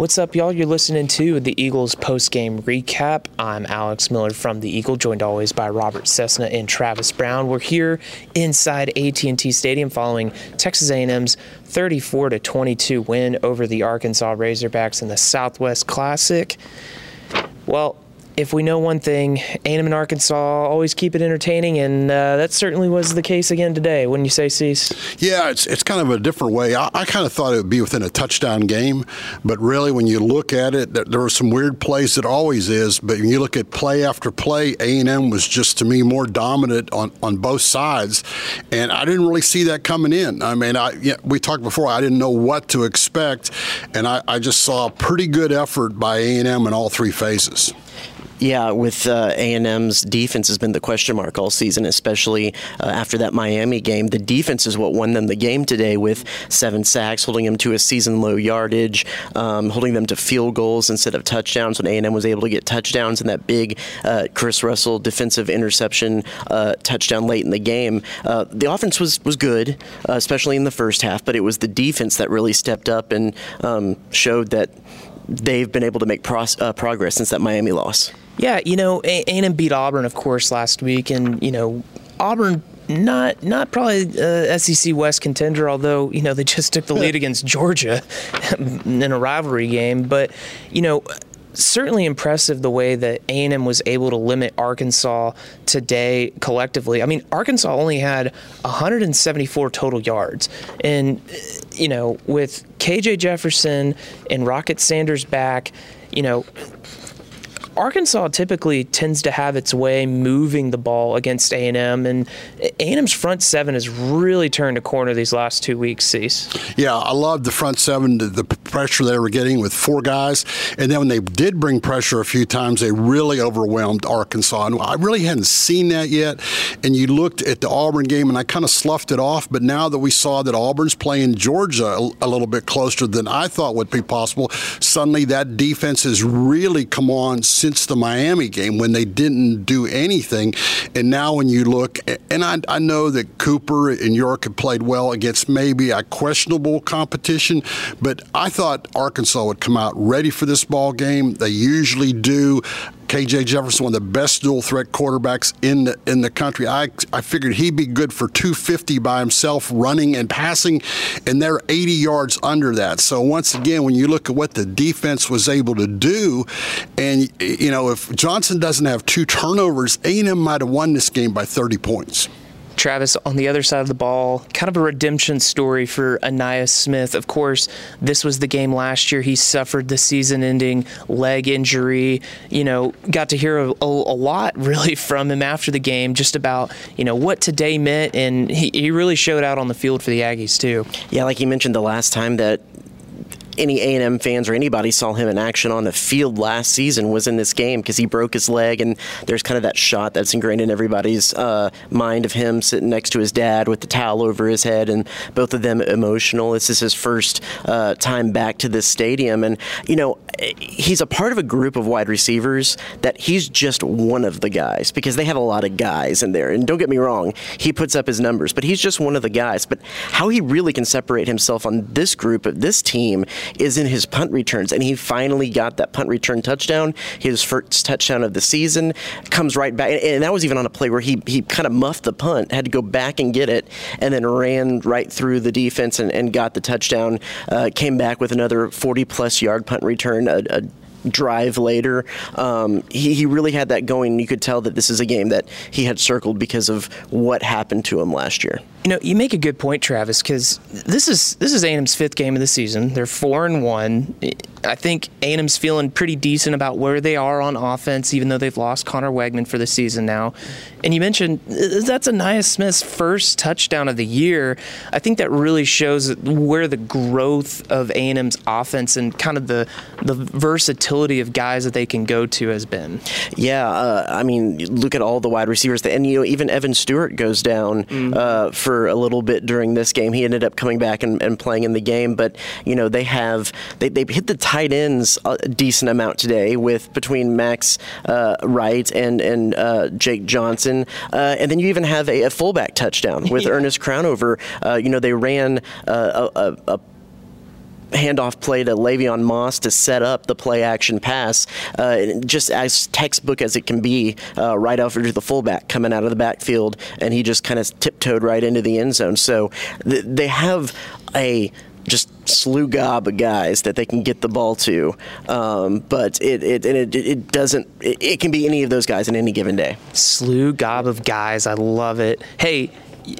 What's up, y'all? You're listening to the Eagles post-game recap. I'm Alex Miller from the Eagle, joined always by Robert Cessna and Travis Brown. We're here inside AT&T Stadium following Texas A&M's 34 to 22 win over the Arkansas Razorbacks in the Southwest Classic. Well, if we know one thing, A&M and Arkansas always keep it entertaining, and uh, that certainly was the case again today. Wouldn't you say, Cease? Yeah, it's it's kind of a different way. I, I, kind of thought it would be within a touchdown game, but really, when you look at it, there, were some weird plays. It always is, but when you look at play after play, A&M was just to me more dominant on, on both sides, and I didn't really see that coming in. I mean, I we talked before. I didn't know what to expect, and I, I just saw a pretty good effort by A&M in all three phases. Yeah, with uh, A&M's defense has been the question mark all season, especially uh, after that Miami game. The defense is what won them the game today with seven sacks, holding them to a season low yardage, um, holding them to field goals instead of touchdowns. When A&M was able to get touchdowns and that big uh, Chris Russell defensive interception uh, touchdown late in the game, uh, the offense was was good, uh, especially in the first half. But it was the defense that really stepped up and um, showed that they've been able to make pro- progress since that Miami loss. Yeah, you know, A&M beat Auburn, of course, last week, and you know, Auburn not not probably uh, SEC West contender, although you know they just took the lead against Georgia in a rivalry game. But you know, certainly impressive the way that A&M was able to limit Arkansas today collectively. I mean, Arkansas only had 174 total yards, and you know, with KJ Jefferson and Rocket Sanders back, you know, Arkansas typically tends to have its way moving the ball against A&M, and A&M's front seven has really turned a corner these last two weeks. Cease. Yeah, I love the front seven, the, pressure they were getting with four guys, and then when they did bring pressure a few times, they really overwhelmed Arkansas. And I really hadn't seen that yet. And you looked at the Auburn game, and I kind of sloughed it off. But now that we saw that Auburn's playing Georgia a, a little bit closer than I thought would be possible, suddenly that defense has really come on since since the Miami game when they didn't do anything. And now when you look, and I, I know that Cooper and York have played well against maybe a questionable competition, but I thought Arkansas would come out ready for this ball game. They usually do. KJ Jefferson, one of the best dual threat quarterbacks in the in the country. I I figured he'd be good for 250 by himself, running and passing, and they're 80 yards under that. So once again, when you look at what the defense was able to do, and you know if Johnson doesn't have two turnovers, A&M might have won this game by 30 points. Travis, on the other side of the ball, kind of a redemption story for Ainias Smith. Of course, this was the game last year. He suffered the season ending leg injury. You know, got to hear a, a, a, lot really from him after the game, just about, you know, what today meant. And he, he really showed out on the field for the Aggies, too. Yeah, like you mentioned the last time that any A&M fans or anybody saw him in action on the field last season was in this game because he broke his leg, and there's kind of that shot that's ingrained in everybody's uh, mind of him sitting next to his dad with the towel over his head, and both of them emotional. This is his first uh, time back to this stadium, and you know he's a part of a group of wide receivers that he's just one of the guys because they have a lot of guys in there. And don't get me wrong, he puts up his numbers, but he's just one of the guys. But how he really can separate himself on this group of this team is in his punt returns. And he finally got that punt return touchdown, his first touchdown of the season, comes right back. And that was even on a play where he, he kind of muffed the punt, had to go back and get it, and then ran right through the defense and, and got the touchdown. Uh, came back with another 40 plus yard punt return, a, a drive later. Um, he, he really had that going. You could tell that this is a game that he had circled because of what happened to him last year. You know, you make a good point, Travis, because this is this is A&M's fifth game of the season. They're four and one. I think A&M's feeling pretty decent about where they are on offense, even though they've lost Conner Weigman for the season now. And you mentioned that's Ainias Smith's first touchdown of the year. I think that really shows where the growth of A&M's offense and kind of the the versatility of guys that they can go to has been. Yeah, uh, I mean, look at all the wide receivers, and you know, even Evan Stewart goes down mm-hmm. uh, for a little bit during this game. He ended up coming back and, and playing in the game, but you know, they have they they hit the tight ends a decent amount today with between Max uh, Wright and and uh, Jake Johnson, uh, and then you even have a, a fullback touchdown with yeah. Earnest Crownover. Uh, you know they ran uh, a, a, a handoff play to Le'Veon Moss to set up the play action pass, uh, just as textbook as it can be, uh, right over to the fullback coming out of the backfield, and he just kind of tiptoed right into the end zone. So th- they have a just slew gob of guys that they can get the ball to, um, but it it, it it doesn't. It, it can be any of those guys in any given day. Slew gob of guys. I love it. Hey,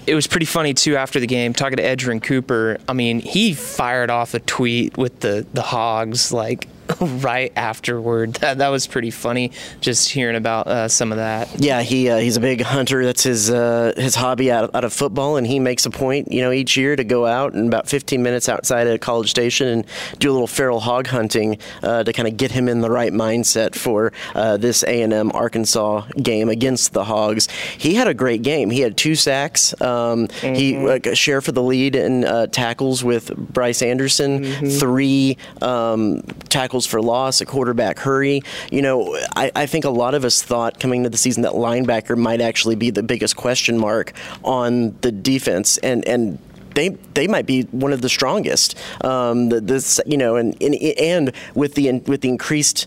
it was pretty funny too after the game talking to Edgerrin Cooper. I mean, he fired off a tweet with the the hogs like right afterward. That, that was pretty funny just hearing about uh, some of that. Yeah, he uh, he's a big hunter. That's his uh, his hobby out of, out of football, and he makes a point, you know, each year to go out and about 15 minutes outside of College Station and do a little feral hog hunting uh, to kind of get him in the right mindset for uh, this A&M Arkansas game against the Hogs. He had a great game. He had two sacks. Um, mm-hmm. He uh, shared for the lead in tackles with Bryce Anderson. Mm-hmm. Three um, tackles tackles for loss, a quarterback hurry. You know, I, I think a lot of us thought coming into the season that linebacker might actually be the biggest question mark on the defense, and and they they might be one of the strongest. Um, the, this you know, and, and and with the with the increased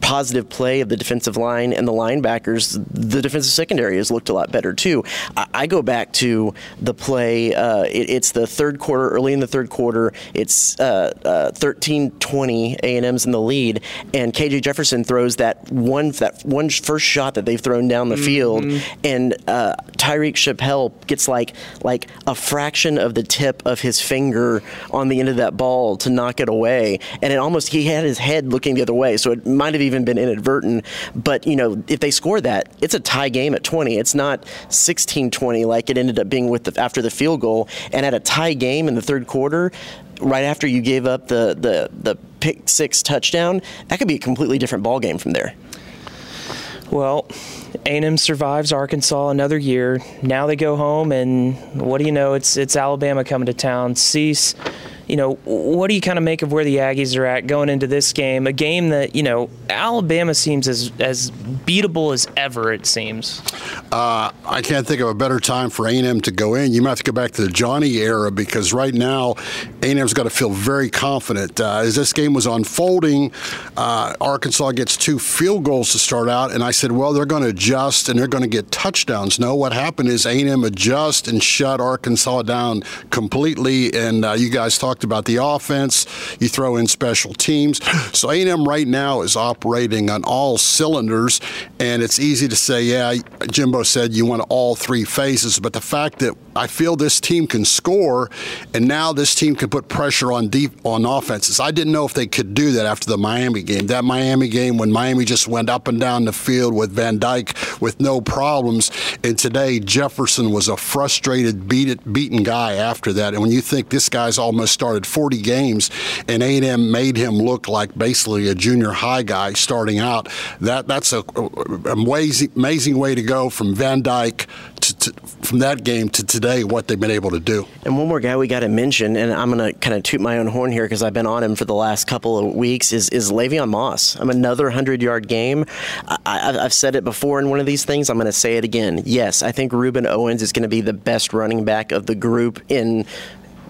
positive play of the defensive line and the linebackers, the defensive secondary has looked a lot better too. I, I go back to the play. Uh, it, it's the third quarter, early in the third quarter. It's uh, uh, 13-20. A&M's in the lead, and KJ Jefferson throws that one that one first shot that they've thrown down the mm-hmm. field, and uh, Tyreek Chappell gets like like a fraction of the tip of his finger on the end of that ball to knock it away, and it almost he had his head looking the other way, so it might have even even been inadvertent. But, you know, if they score that, it's a tie game at 20. It's not 16 20 like it ended up being with the, after the field goal. And at a tie game in the third quarter, right after you gave up the, the, the pick six touchdown, that could be a completely different ball game from there. Well, A&M survives Arkansas another year. Now they go home, and what do you know? It's it's Alabama coming to town. Cease you know, what do you kind of make of where the Aggies are at going into this game? A game that, you know, Alabama seems as, as beatable as ever, it seems. Uh, I can't think of a better time for A&M to go in. You might have to go back to the Johnny era because right now A&M's got to feel very confident. Uh, as this game was unfolding, uh, Arkansas gets two field goals to start out, and I said, well, they're going to adjust and they're going to get touchdowns. No, what happened is A&M adjust and shut Arkansas down completely, and uh, you guys talked talked about the offense. You throw in special teams. So A&M right now is operating on all cylinders, and it's easy to say, yeah, Jimbo said you want all three phases, but the fact that I feel this team can score, and now this team can put pressure on deep on offenses. I didn't know if they could do that after the Miami game. That Miami game when Miami just went up and down the field with Van Dyke with no problems, and today Jefferson was a frustrated, beat it, beaten guy after that. And when you think this guy's almost started 40 games, and A&M made him look like basically a junior high guy starting out. That that's a, amazing, amazing way to go from Van Dyke to, to, from that game to today, what they've been able to do. And one more guy we got to mention, and I'm going to kind of toot my own horn here because I've been on him for the last couple of weeks, is, is Le'Veon Moss. I'm another 100 yard game. I, have said it before in one of these things. I'm going to say it again. Yes, I think Reuben Owens is going to be the best running back of the group in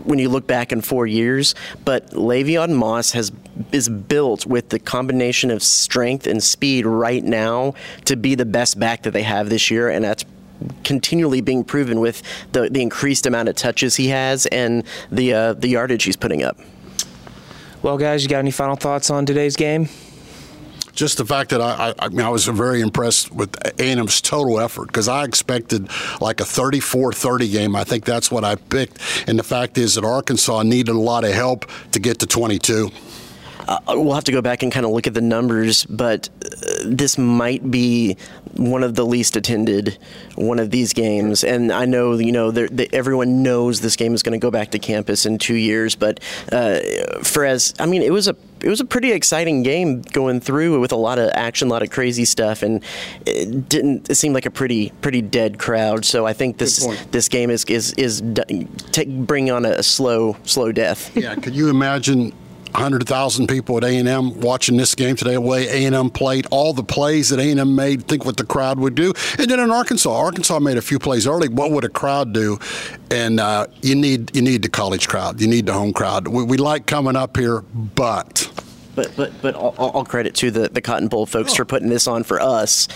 when you look back in four years, but Le'Veon Moss has is built with the combination of strength and speed right now to be the best back that they have this year, and that's continually being proven with the, the increased amount of touches he has and the uh, the yardage he's putting up. Well, guys, you got any final thoughts on today's game? Just the fact that I, I, mean, I was very impressed with A&M's total effort because I expected like a 34-30 game. I think that's what I picked. And the fact is that Arkansas needed a lot of help to get to 22. Uh, we'll have to go back and kind of look at the numbers, but uh, this might be one of the least attended one of these games. And I know, you know, everyone knows this game is going to go back to campus in two years, but uh, for as I mean, it was a it was a pretty exciting game going through with a lot of action, a lot of crazy stuff, and it didn't. It seemed like a pretty pretty dead crowd. So I think this this game is is is take, bring on a slow slow death. Yeah, could you imagine 100,000 people at A&M watching this game today. Way A&M played, all the plays that A&M made, think what the crowd would do. And then in Arkansas, Arkansas made a few plays early. What would a crowd do? And uh, you need you need the college crowd. You need the home crowd. We, we like coming up here, but but but but all, all, credit to the, the Cotton Bowl folks oh. for putting this on for us.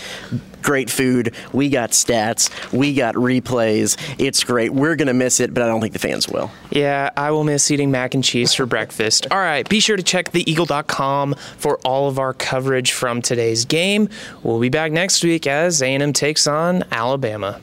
Great food. We got stats. We got replays. It's great. We're gonna miss it, but I don't think the fans will. Yeah, I will miss eating mac and cheese for breakfast. All right, be sure to check theeagle.com for all of our coverage from today's game. We'll be back next week as A&M takes on Alabama.